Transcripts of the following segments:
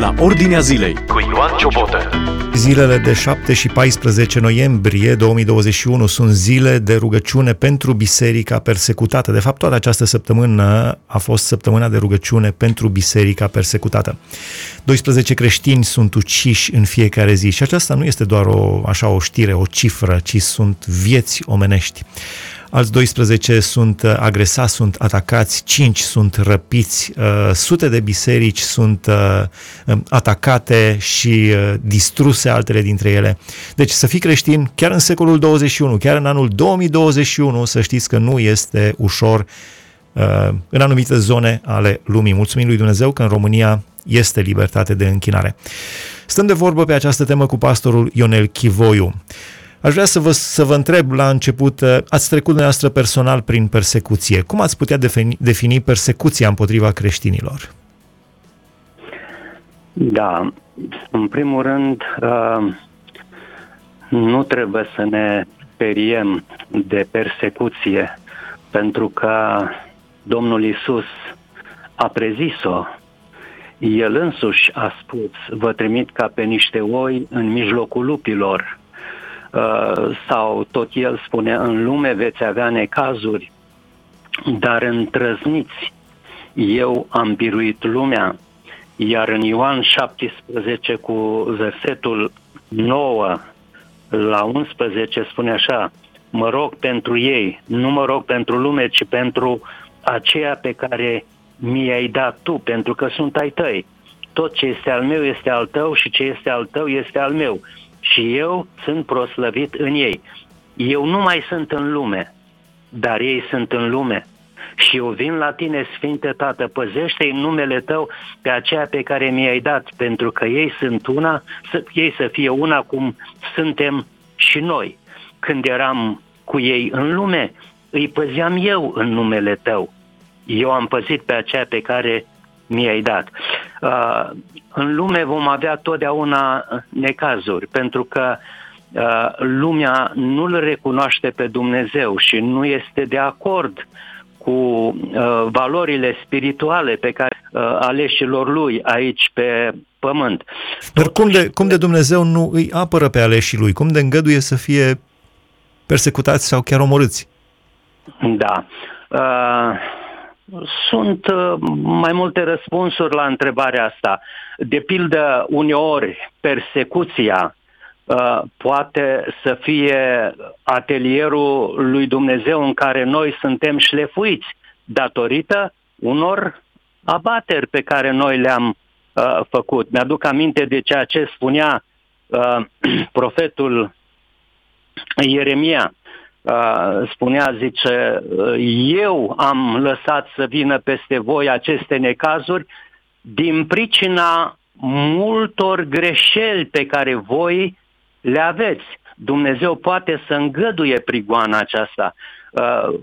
la Ordinea Zilei cu Ioan Ciobotă. Zilele de 7 și 14 noiembrie 2021 sunt zile de rugăciune pentru biserica persecutată. De fapt, toată această săptămână a fost săptămâna de rugăciune pentru biserica persecutată. 12 creștini sunt uciși în fiecare zi și aceasta nu este doar o, așa o știre, o cifră, ci sunt vieți omenești alți 12 sunt uh, agresați, sunt atacați, 5 sunt răpiți, uh, sute de biserici sunt uh, um, atacate și distruse altele dintre ele. Deci să fii creștin chiar în secolul 21, chiar în anul 2021, să știți că nu este ușor în anumite zone ale lumii. Mulțumim lui Dumnezeu că în România este libertate de închinare. Stăm de vorbă pe această temă cu pastorul Ionel Chivoiu. Aș vrea să vă, să vă întreb la început, uh, ați trecut dumneavoastră personal prin persecuție. Cum ați putea defini, defini persecuția împotriva creștinilor? Da, în primul rând, uh, nu trebuie să ne periem de persecuție, pentru că Domnul Isus a prezis-o. El însuși a spus, vă trimit ca pe niște oi în mijlocul lupilor. Uh, sau tot el spune, în lume veți avea necazuri, dar întrăzniți, eu am biruit lumea. Iar în Ioan 17 cu versetul 9 la 11 spune așa, mă rog pentru ei, nu mă rog pentru lume, ci pentru aceea pe care mi-ai dat tu, pentru că sunt ai tăi. Tot ce este al meu este al tău și ce este al tău este al meu și eu sunt proslăvit în ei. Eu nu mai sunt în lume, dar ei sunt în lume. Și eu vin la tine, Sfinte Tată, păzește-i numele tău pe aceea pe care mi-ai dat, pentru că ei sunt una, să, ei să fie una cum suntem și noi. Când eram cu ei în lume, îi păzeam eu în numele tău. Eu am păzit pe aceea pe care mi-ai dat. Uh, în lume vom avea totdeauna necazuri, pentru că uh, lumea nu-L recunoaște pe Dumnezeu și nu este de acord cu uh, valorile spirituale pe care uh, aleșilor lui aici pe pământ. Dar cum de, cum de Dumnezeu nu îi apără pe aleșii lui? Cum de îngăduie să fie persecutați sau chiar omorâți? Da. Uh, sunt uh, mai multe răspunsuri la întrebarea asta. De pildă, uneori, persecuția uh, poate să fie atelierul lui Dumnezeu în care noi suntem șlefuiți datorită unor abateri pe care noi le-am uh, făcut. Mi-aduc aminte de ceea ce spunea profetul Ieremia spunea, zice, eu am lăsat să vină peste voi aceste necazuri din pricina multor greșeli pe care voi le aveți. Dumnezeu poate să îngăduie prigoana aceasta uh,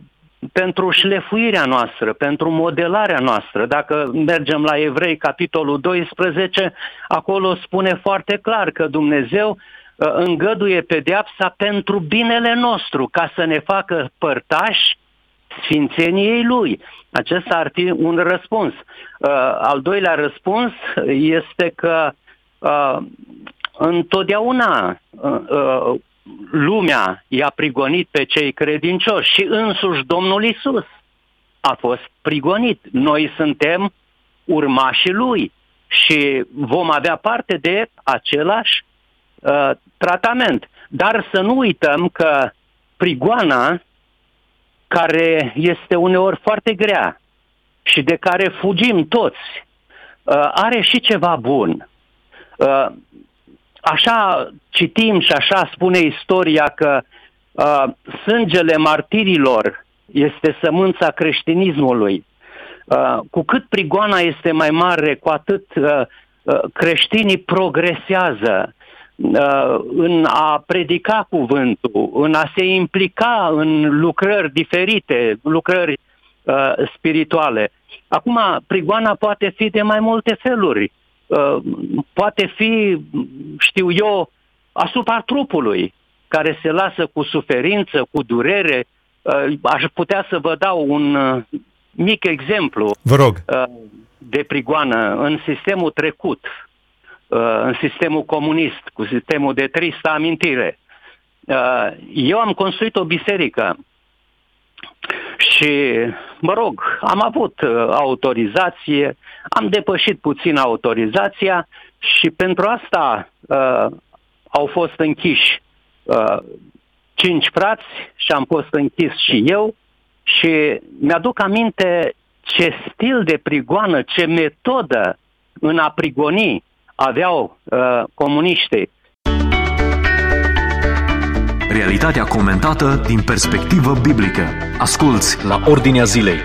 pentru șlefuirea noastră, pentru modelarea noastră. Dacă mergem la Evrei, capitolul 12, acolo spune foarte clar că Dumnezeu Uh, îngăduie pedeapsa pentru binele nostru, ca să ne facă părtași sfințeniei lui. Acesta ar fi un răspuns. Uh, al doilea răspuns este că uh, întotdeauna lumea i-a prigonit pe cei credincioși și însuși Domnul Isus a fost prigonit. Noi suntem urmașii lui și vom avea parte de același uh, tratament. Dar să nu uităm că prigoana, care este uneori foarte grea și de care fugim toți, uh, are și ceva bun. Uh, așa citim și așa spune istoria că uh, sângele martirilor este sămânța creștinismului. Uh, cu cât prigoana este mai mare, cu atât uh, uh, creștinii progresează Uh, în a predica cuvântul, în a se implica în lucrări diferite, lucrări uh, spirituale. Acum, prigoana poate fi de mai multe feluri. Uh, poate fi, știu eu, asupra trupului, care se lasă cu suferință, cu durere. Uh, aș putea să vă dau un uh, mic exemplu Vă rog. Uh, de prigoană în sistemul trecut uh, în sistemul comunist, cu sistemul de tristă amintire. Uh, eu am construit o biserică și, mă rog, am avut uh, autorizație, am depășit puțin autorizația și pentru asta uh, au fost închiși uh, cinci frați și am fost închis și eu și mi-aduc aminte ce stil de prigoană, ce metodă în a prigoni aveau uh, comuniștii. Realitatea comentată din perspectivă biblică. Asculți la Ordinea Zilei.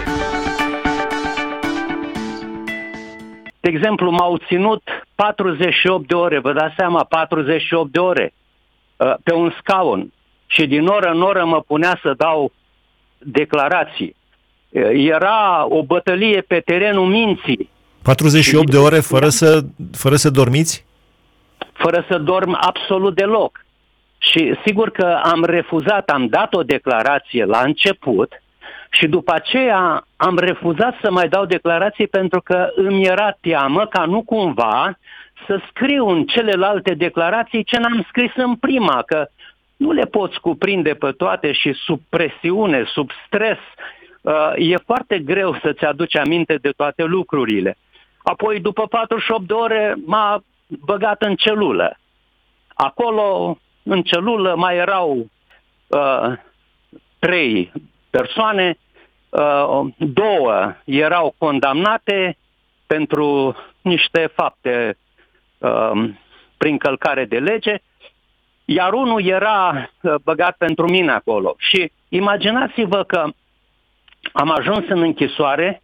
De exemplu, m-au ținut 48 de ore, vă dați seama, 48 de ore uh, pe un scaun și din oră în oră mă punea să dau declarații. Uh, era o bătălie pe terenul minții. 48 de ore fără să, fără să dormiți? Fără să dorm absolut deloc. Și sigur că am refuzat, am dat o declarație la început și după aceea am refuzat să mai dau declarații pentru că îmi era teamă ca nu cumva să scriu în celelalte declarații ce n-am scris în prima, că nu le poți cuprinde pe toate și sub presiune, sub stres. Uh, e foarte greu să-ți aduci aminte de toate lucrurile. Apoi, după 48 de ore, m-a băgat în celulă. Acolo în celulă mai erau uh, trei persoane, uh, două erau condamnate pentru niște fapte uh, prin călcare de lege, iar unul era uh, băgat pentru mine acolo. Și imaginați-vă că am ajuns în închisoare,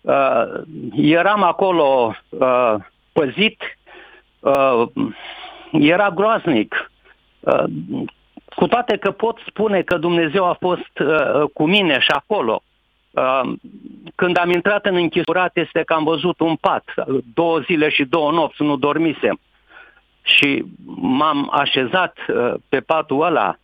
uh, eram acolo uh, păzit, uh, era groaznic. Uh, cu toate că pot spune că Dumnezeu a fost uh, cu mine și acolo, uh, când am intrat în închisurat este că am văzut un pat, două zile și două nopți, nu dormisem. Și m-am așezat pe patul ăla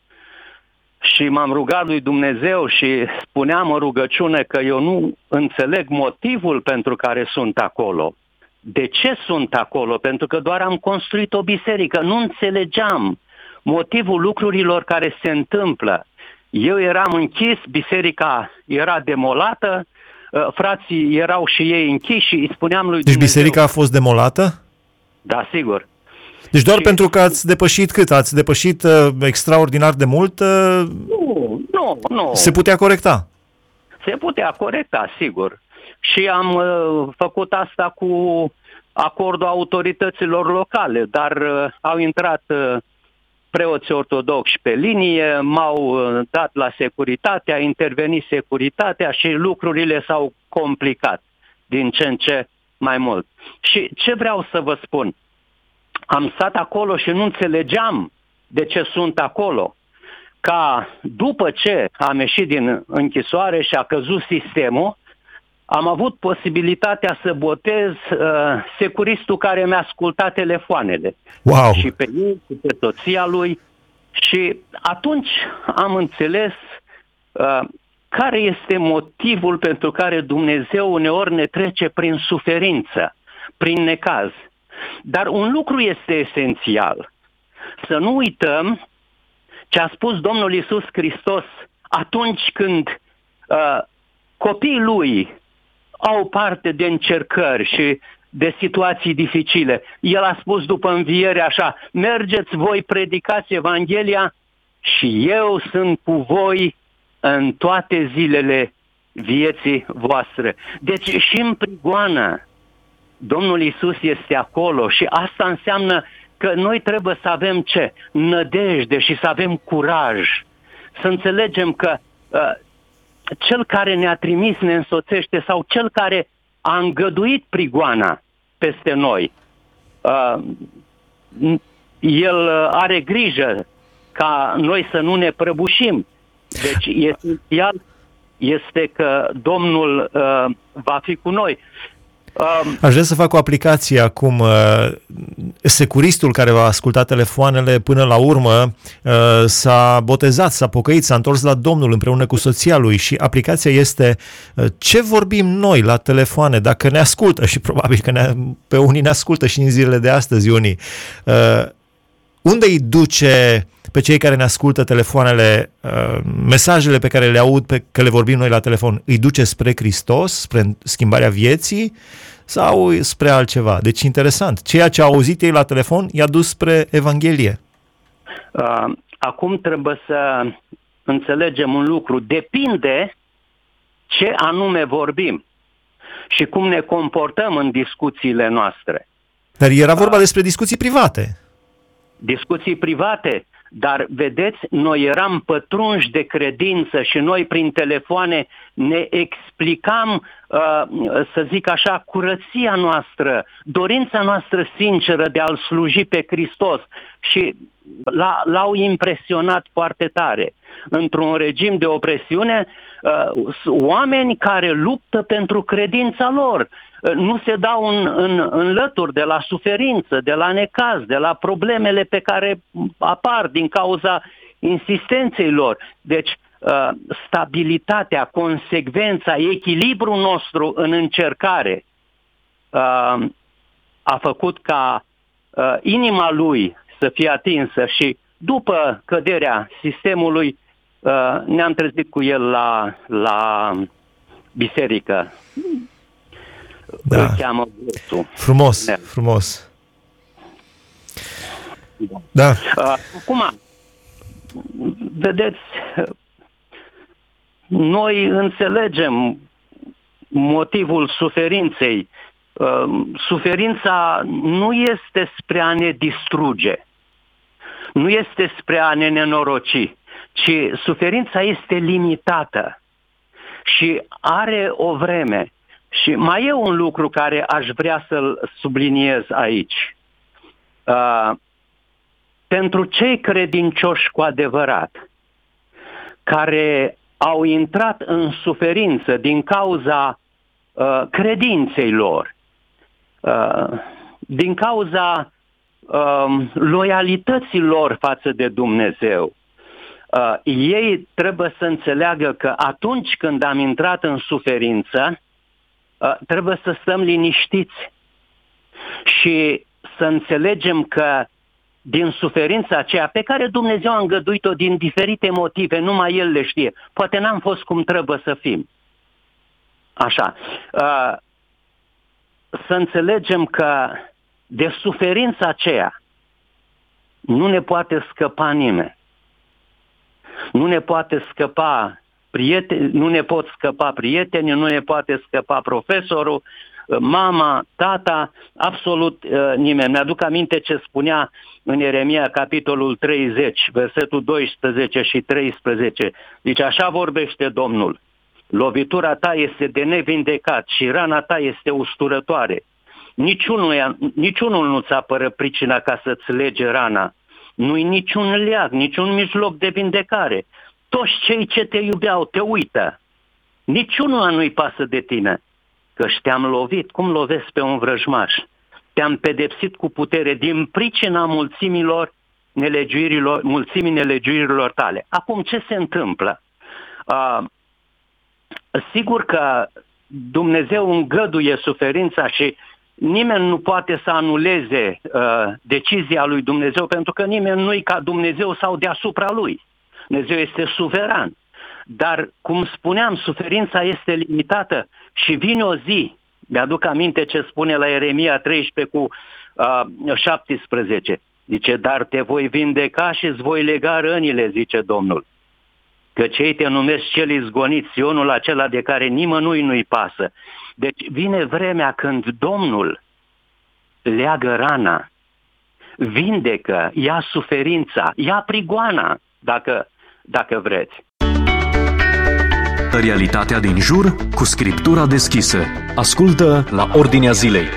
și m-am rugat lui Dumnezeu și spuneam în rugăciune că eu nu înțeleg motivul pentru care sunt acolo. De ce sunt acolo? Pentru că doar am construit o biserică, nu înțelegeam motivul lucrurilor care se întâmplă. Eu eram închis, biserica era demolată, uh, frații erau și ei închiși și îi spuneam lui Deci Dumnezeu... biserica a fost demolată? Da, sigur. Deci doar și... pentru că ați depășit cât? Ați depășit uh, extraordinar de mult? Uh, nu, nu, nu. Se putea corecta? Se putea corecta, sigur. Și am uh, făcut asta cu acordul autorităților locale, dar uh, au intrat uh, preoți ortodoxi pe linie, m-au uh, dat la securitate, a intervenit securitatea și lucrurile s-au complicat din ce în ce mai mult. Și ce vreau să vă spun? Am stat acolo și nu înțelegeam de ce sunt acolo. Ca după ce am ieșit din închisoare și a căzut sistemul, am avut posibilitatea să botez uh, securistul care mi-a ascultat telefoanele. Wow. Și pe el, și pe soția lui. Și atunci am înțeles uh, care este motivul pentru care Dumnezeu uneori ne trece prin suferință, prin necaz. Dar un lucru este esențial. Să nu uităm ce a spus Domnul Isus Hristos atunci când uh, copiii lui au parte de încercări și de situații dificile. El a spus după înviere așa, mergeți voi, predicați Evanghelia și eu sunt cu voi în toate zilele vieții voastre. Deci și în prigoană Domnul Isus este acolo și asta înseamnă că noi trebuie să avem ce? Nădejde și să avem curaj. Să înțelegem că uh, cel care ne-a trimis ne însoțește sau cel care a îngăduit prigoana peste noi. Uh, el are grijă ca noi să nu ne prăbușim. Deci esențial este că Domnul uh, va fi cu noi. Um, Aș vrea să fac o aplicație acum. Uh, securistul care va asculta telefoanele până la urmă uh, s-a botezat, s-a pocăit, s-a întors la Domnul împreună cu soția lui și aplicația este uh, ce vorbim noi la telefoane dacă ne ascultă și probabil că ne, pe unii ne ascultă și în zilele de astăzi unii. Unde îi duce pe cei care ne ascultă telefoanele, uh, mesajele pe care le aud, pe că le vorbim noi la telefon, îi duce spre Hristos, spre schimbarea vieții sau spre altceva? Deci interesant. Ceea ce au auzit ei la telefon i-a dus spre Evanghelie. Uh, acum trebuie să înțelegem un lucru. Depinde ce anume vorbim și cum ne comportăm în discuțiile noastre. Dar era vorba uh, despre discuții private. Discuții private. Dar, vedeți, noi eram pătrunși de credință și noi prin telefoane ne explicam, uh, să zic așa, curăția noastră, dorința noastră sinceră de a-L sluji pe Hristos și l-au impresionat foarte tare. Într-un regim de opresiune, uh, oameni care luptă pentru credința lor, uh, nu se dau în, în, în lături de la suferință, de la necaz, de la problemele pe care apar din cauza insistenței lor. Deci, uh, stabilitatea, consecvența, echilibrul nostru în încercare a făcut ca inima lui să fie atinsă și după căderea sistemului uh, ne-am trezit cu el la, la biserică. Da. Îl cheamă Gurtu. Frumos, ne. frumos. Da. Uh, acum, vedeți, noi înțelegem motivul suferinței. Uh, suferința nu este spre a ne distruge nu este spre a ne nenoroci, ci suferința este limitată și are o vreme. Și mai e un lucru care aș vrea să-l subliniez aici. Uh, pentru cei credincioși cu adevărat, care au intrat în suferință din cauza uh, credinței lor, uh, din cauza uh, loialității lor față de Dumnezeu. Uh, ei trebuie să înțeleagă că atunci când am intrat în suferință, uh, trebuie să stăm liniștiți și să înțelegem că din suferința aceea pe care Dumnezeu a îngăduit-o din diferite motive, numai El le știe. Poate n-am fost cum trebuie să fim. Așa. Uh, să înțelegem că de suferința aceea nu ne poate scăpa nimeni. Nu ne poate scăpa prieteni, nu ne pot scăpa prietenii, nu ne poate scăpa profesorul, mama, tata, absolut uh, nimeni. Mi-aduc aminte ce spunea în Ieremia, capitolul 30, versetul 12 și 13. Deci așa vorbește Domnul. Lovitura ta este de nevindecat și rana ta este usturătoare. Niciunul, niciunul nu-ți apără pricina ca să-ți lege rana. Nu-i niciun leag, niciun mijloc de vindecare. Toți cei ce te iubeau te uită. Niciunul nu-i pasă de tine. Că te-am lovit, cum lovesc pe un vrăjmaș. Te-am pedepsit cu putere din pricina mulțimilor nelegiuirilor, mulțimii nelegiuirilor tale. Acum, ce se întâmplă? Uh, sigur că Dumnezeu îngăduie suferința și nimeni nu poate să anuleze uh, decizia lui Dumnezeu pentru că nimeni nu-i ca Dumnezeu sau deasupra lui. Dumnezeu este suveran. Dar, cum spuneam, suferința este limitată și vine o zi, mi-aduc aminte ce spune la Eremia 13 cu uh, 17, zice, dar te voi vindeca și îți voi lega rănile, zice Domnul. Că cei te numesc cel izgonit, Sionul acela de care nimănui nu-i pasă. Deci vine vremea când Domnul leagă rana, vindecă, ia suferința, ia prigoana, dacă, dacă vreți. Realitatea din jur cu scriptura deschisă. Ascultă la Ordinea Zilei.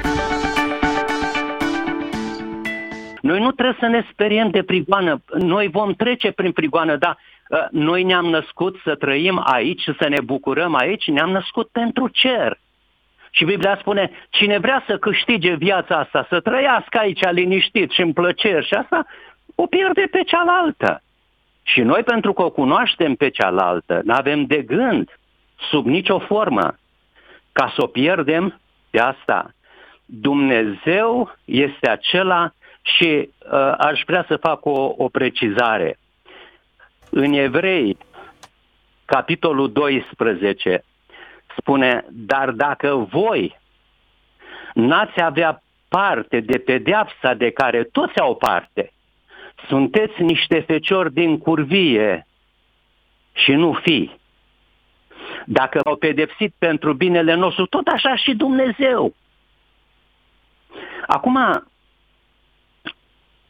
Noi nu trebuie să ne speriem de prigoană. Noi vom trece prin prigoană, dar ă, noi ne-am născut să trăim aici, să ne bucurăm aici, ne-am născut pentru cer. Și Biblia spune, cine vrea să câștige viața asta, să trăiască aici liniștit și în plăceri și asta, o pierde pe cealaltă. Și noi, pentru că o cunoaștem pe cealaltă, nu avem de gând, sub nicio formă, ca să o pierdem pe asta. Dumnezeu este acela și uh, aș vrea să fac o, o precizare. În Evrei, capitolul 12, spune, dar dacă voi n-ați avea parte de pedeapsa de care toți au parte, sunteți niște feciori din curvie și nu fi. Dacă au pedepsit pentru binele nostru, tot așa și Dumnezeu. Acum,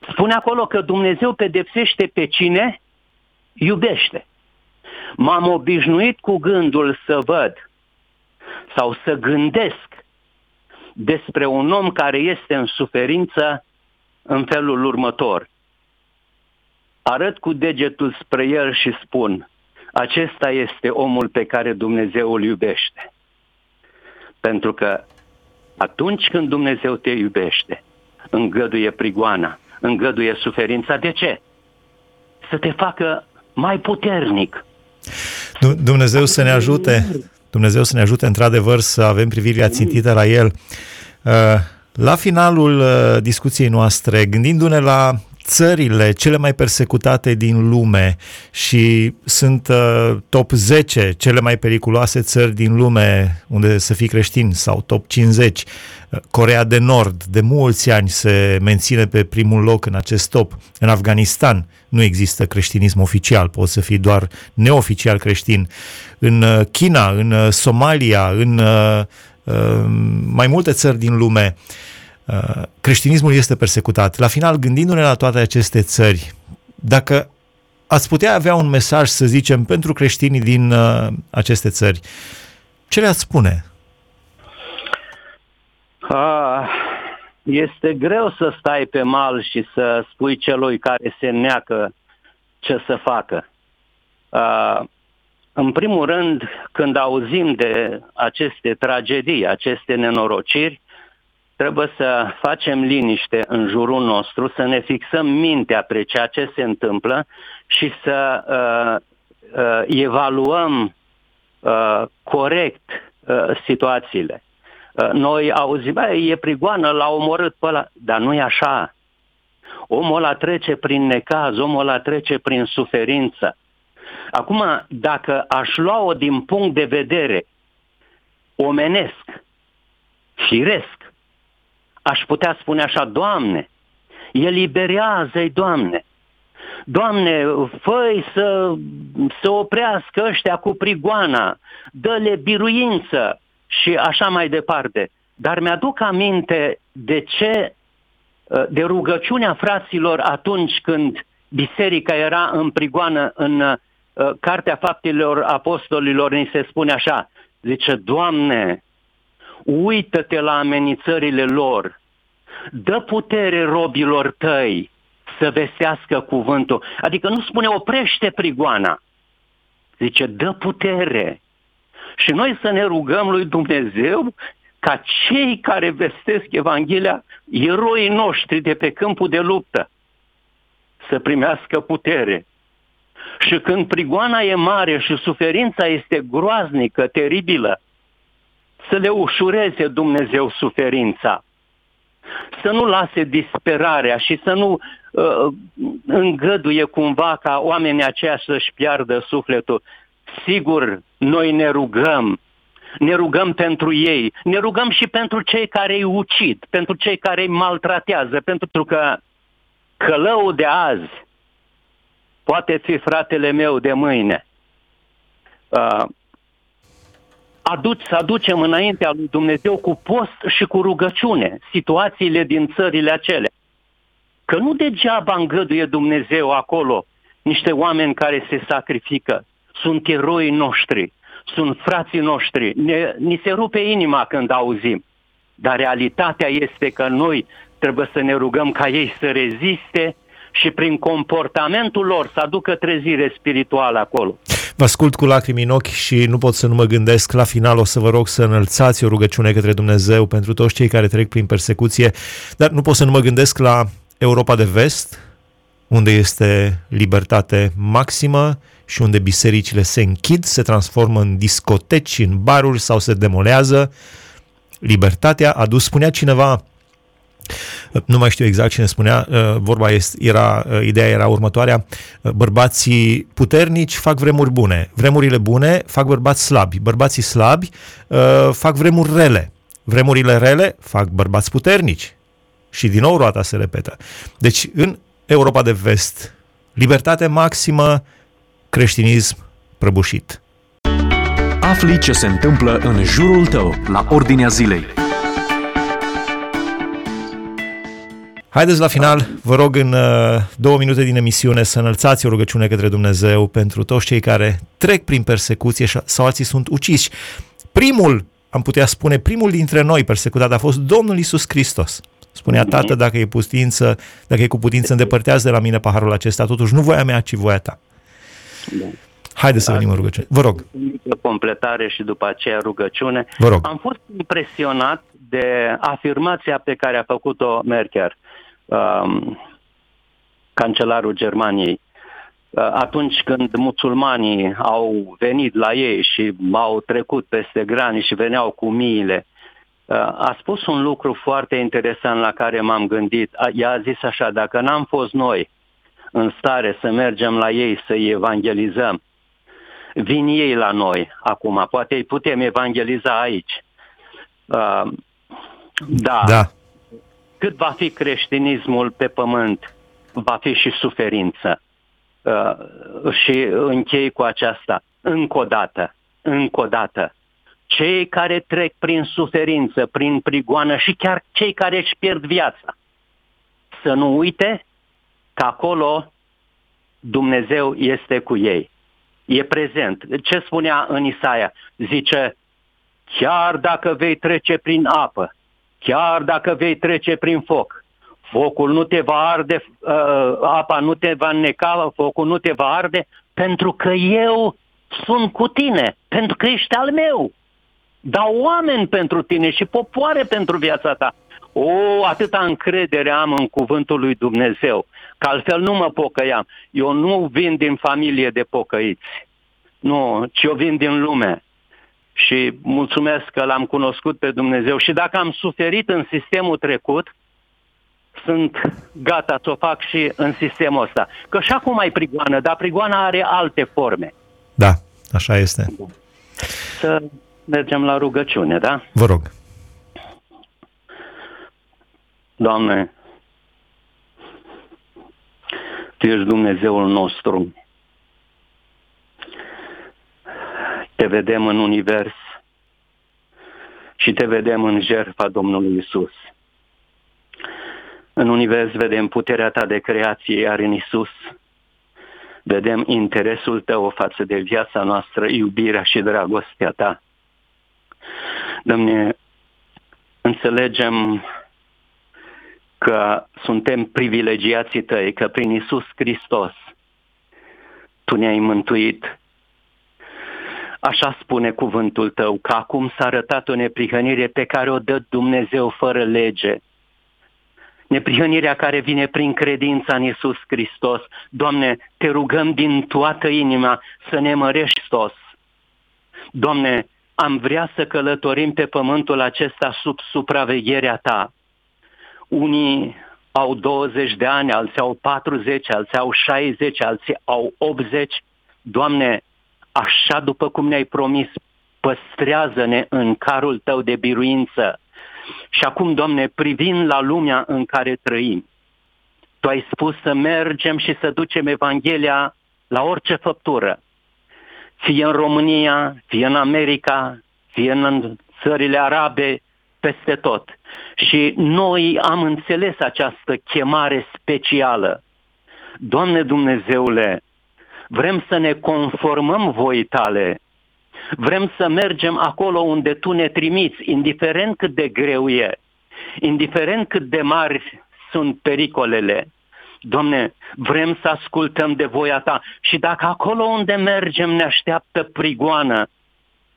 spune acolo că Dumnezeu pedepsește pe cine iubește. M-am obișnuit cu gândul să văd sau să gândesc despre un om care este în suferință în felul următor. Arăt cu degetul spre el și spun, acesta este omul pe care Dumnezeu îl iubește. Pentru că atunci când Dumnezeu te iubește, îngăduie prigoana, îngăduie suferința. De ce? Să te facă mai puternic. Dumnezeu să ne ajute, Dumnezeu să ne ajute într-adevăr să avem privirea țintită la El. Uh, la finalul uh, discuției noastre, gândindu-ne la țările cele mai persecutate din lume și sunt uh, top 10 cele mai periculoase țări din lume unde să fii creștin sau top 50. Uh, Corea de Nord de mulți ani se menține pe primul loc în acest top. În Afganistan nu există creștinism oficial, poți să fii doar neoficial creștin. În uh, China, în uh, Somalia, în uh, uh, mai multe țări din lume uh, Uh, creștinismul este persecutat. La final, gândindu-ne la toate aceste țări, dacă ați putea avea un mesaj, să zicem, pentru creștinii din uh, aceste țări, ce le-ați spune? Ah, este greu să stai pe mal și să spui celui care se neacă ce să facă. Ah, în primul rând, când auzim de aceste tragedii, aceste nenorociri, trebuie să facem liniște în jurul nostru, să ne fixăm mintea pe ceea ce se întâmplă și să uh, uh, evaluăm uh, corect uh, situațiile. Uh, noi auzim, bă, e prigoană, l-a omorât pe ăla, dar nu e așa. Omul ăla trece prin necaz, omul ăla trece prin suferință. Acum, dacă aș lua-o din punct de vedere omenesc, firesc, aș putea spune așa, Doamne, eliberează-i, Doamne. Doamne, făi să, să oprească ăștia cu prigoana, dă-le biruință și așa mai departe. Dar mi-aduc aminte de ce, de rugăciunea fraților atunci când biserica era în prigoană în uh, Cartea Faptelor Apostolilor, ni se spune așa, zice, Doamne, uită-te la amenințările lor, dă putere robilor tăi să vestească cuvântul. Adică nu spune oprește prigoana, zice dă putere. Și noi să ne rugăm lui Dumnezeu ca cei care vestesc Evanghelia, eroii noștri de pe câmpul de luptă, să primească putere. Și când prigoana e mare și suferința este groaznică, teribilă, să le ușureze Dumnezeu suferința, să nu lase disperarea și să nu uh, îngăduie cumva ca oamenii aceia să-și piardă sufletul. Sigur, noi ne rugăm, ne rugăm pentru ei, ne rugăm și pentru cei care îi ucid, pentru cei care îi maltratează, pentru că călăul de azi poate fi fratele meu de mâine. Uh, aduc, să aducem înaintea lui Dumnezeu cu post și cu rugăciune situațiile din țările acelea. Că nu degeaba îngăduie Dumnezeu acolo niște oameni care se sacrifică. Sunt eroii noștri, sunt frații noștri. Ne, ni se rupe inima când auzim. Dar realitatea este că noi trebuie să ne rugăm ca ei să reziste și prin comportamentul lor să aducă trezire spirituală acolo. Vă ascult cu lacrimi în ochi și nu pot să nu mă gândesc. La final o să vă rog să înălțați o rugăciune către Dumnezeu pentru toți cei care trec prin persecuție, dar nu pot să nu mă gândesc la Europa de Vest, unde este libertate maximă și unde bisericile se închid, se transformă în discoteci, în baruri sau se demolează. Libertatea a dus, spunea cineva, nu mai știu exact cine spunea, uh, vorba este, era, uh, ideea era următoarea, uh, bărbații puternici fac vremuri bune, vremurile bune fac bărbați slabi, bărbații slabi fac vremuri rele, vremurile rele fac bărbați puternici. Și din nou roata se repetă. Deci în Europa de Vest, libertate maximă, creștinism prăbușit. Afli ce se întâmplă în jurul tău, la Ordinea Zilei. Haideți la final, vă rog în uh, două minute din emisiune să înălțați o rugăciune către Dumnezeu pentru toți cei care trec prin persecuție sau alții sunt uciși. Primul, am putea spune, primul dintre noi persecutat a fost Domnul Isus Hristos. Spunea, mhm. tată, dacă e putință, dacă e cu putință, îndepărtează de la mine paharul acesta, totuși nu voia mea, ci voia ta. Da. Haideți să venim în rugăciune. Vă rog. Completare și după aceea rugăciune. Vă rog. Am fost impresionat de afirmația pe care a făcut-o Merkel, um, cancelarul Germaniei. Uh, atunci când musulmanii au venit la ei și au trecut peste grani și veneau cu miile, uh, a spus un lucru foarte interesant la care m-am gândit. Ea a zis așa, dacă n-am fost noi în stare să mergem la ei să-i evangelizăm, vin ei la noi acum, poate îi putem evangeliza aici. Uh, da. da. Cât va fi creștinismul pe pământ, va fi și suferință. Uh, și închei cu aceasta. Încă o dată, încă o dată. Cei care trec prin suferință, prin prigoană și chiar cei care își pierd viața, să nu uite că acolo Dumnezeu este cu ei e prezent. Ce spunea în Isaia? Zice, chiar dacă vei trece prin apă, chiar dacă vei trece prin foc, focul nu te va arde, uh, apa nu te va înneca, focul nu te va arde, pentru că eu sunt cu tine, pentru că ești al meu. Dau oameni pentru tine și popoare pentru viața ta. O, atâta încredere am în cuvântul lui Dumnezeu, că altfel nu mă pocăiam. Eu nu vin din familie de pocăiți. Nu, ci eu vin din lume. Și mulțumesc că l-am cunoscut pe Dumnezeu. Și dacă am suferit în sistemul trecut, sunt gata să o fac și în sistemul ăsta. Că și acum ai prigoană, dar prigoana are alte forme. Da, așa este. Să mergem la rugăciune, da? Vă rog. Doamne, Tu ești Dumnezeul nostru. Te vedem în univers și te vedem în jertfa Domnului Isus. În univers vedem puterea ta de creație, iar în Isus vedem interesul tău față de viața noastră, iubirea și dragostea ta. Domne, înțelegem că suntem privilegiații tăi, că prin Isus Hristos tu ne-ai mântuit. Așa spune cuvântul tău, că acum s-a arătat o neprihănire pe care o dă Dumnezeu fără lege. Neprihănirea care vine prin credința în Isus Hristos. Doamne, te rugăm din toată inima să ne mărești tos. Doamne, am vrea să călătorim pe pământul acesta sub supravegherea Ta unii au 20 de ani, alții au 40, alții au 60, alții au 80. Doamne, așa după cum ne-ai promis, păstrează-ne în carul tău de biruință. Și acum, Doamne, privind la lumea în care trăim, Tu ai spus să mergem și să ducem Evanghelia la orice făptură, fie în România, fie în America, fie în țările arabe, peste tot. Și noi am înțeles această chemare specială. Doamne Dumnezeule, vrem să ne conformăm voii tale, vrem să mergem acolo unde tu ne trimiți, indiferent cât de greu e, indiferent cât de mari sunt pericolele, Doamne, vrem să ascultăm de voia Ta și dacă acolo unde mergem ne așteaptă prigoană,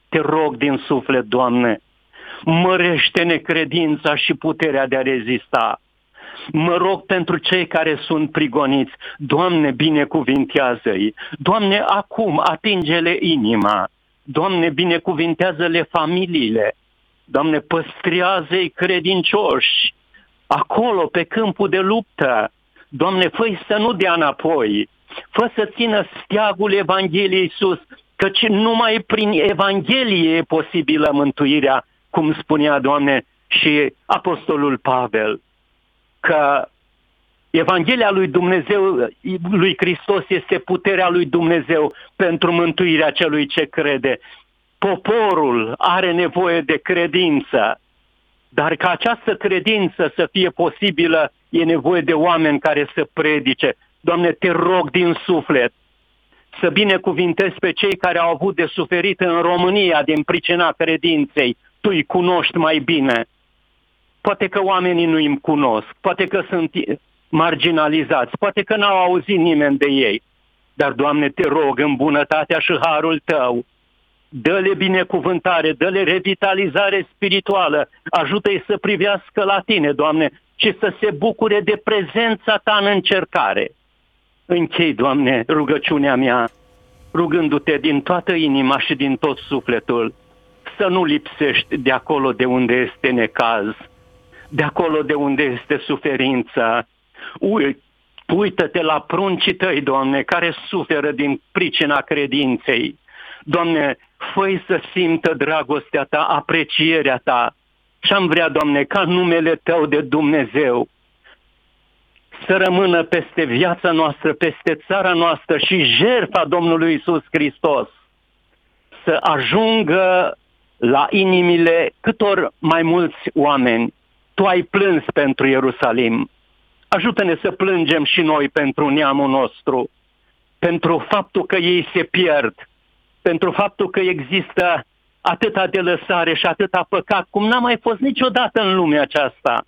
te rog din suflet, Doamne, mărește-ne credința și puterea de a rezista. Mă rog pentru cei care sunt prigoniți, Doamne, binecuvintează-i. Doamne, acum atinge-le inima. Doamne, binecuvintează-le familiile. Doamne, păstrează-i credincioși acolo, pe câmpul de luptă. Doamne, fă să nu dea înapoi. Fă să țină steagul Evangheliei sus, căci numai prin Evanghelie e posibilă mântuirea, cum spunea, Doamne, și Apostolul Pavel, că Evanghelia lui Dumnezeu, lui Hristos, este puterea lui Dumnezeu pentru mântuirea celui ce crede. Poporul are nevoie de credință, dar ca această credință să fie posibilă, e nevoie de oameni care să predice. Doamne, te rog din suflet să binecuvintezi pe cei care au avut de suferit în România din pricina credinței. Tu îi cunoști mai bine. Poate că oamenii nu îi cunosc, poate că sunt marginalizați, poate că n-au auzit nimeni de ei. Dar, Doamne, te rog, în bunătatea și harul Tău, dă-le binecuvântare, dă-le revitalizare spirituală, ajută-i să privească la Tine, Doamne, și să se bucure de prezența Ta în încercare. Închei, Doamne, rugăciunea mea, rugându-te din toată inima și din tot sufletul, să nu lipsești de acolo de unde este necaz, de acolo de unde este suferința. Uită-te la pruncii tăi, Doamne, care suferă din pricina credinței. Doamne, fă să simtă dragostea Ta, aprecierea Ta. Și am vrea, Doamne, ca numele Tău de Dumnezeu să rămână peste viața noastră, peste țara noastră și jertfa Domnului Isus Hristos să ajungă la inimile câtor mai mulți oameni. Tu ai plâns pentru Ierusalim. Ajută-ne să plângem și noi pentru neamul nostru, pentru faptul că ei se pierd, pentru faptul că există atâta de lăsare și atâta păcat, cum n-a mai fost niciodată în lumea aceasta.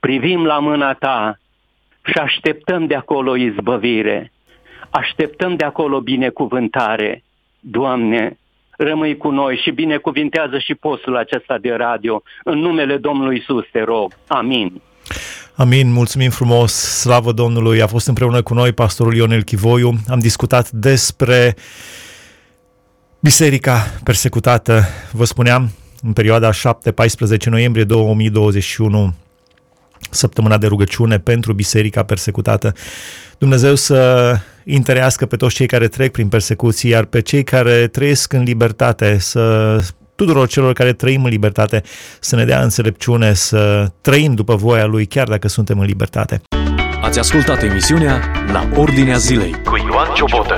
Privim la mâna ta și așteptăm de acolo izbăvire, așteptăm de acolo binecuvântare. Doamne, rămâi cu noi și binecuvintează și postul acesta de radio. În numele Domnului Isus te rog. Amin. Amin, mulțumim frumos, slavă Domnului. A fost împreună cu noi pastorul Ionel Chivoiu. Am discutat despre biserica persecutată, vă spuneam, în perioada 7-14 noiembrie 2021 săptămâna de rugăciune pentru biserica persecutată. Dumnezeu să interească pe toți cei care trec prin persecuții, iar pe cei care trăiesc în libertate, să tuturor celor care trăim în libertate, să ne dea înțelepciune, să trăim după voia Lui, chiar dacă suntem în libertate. Ați ascultat emisiunea La Ordinea Zilei cu Ioan Ciobotă.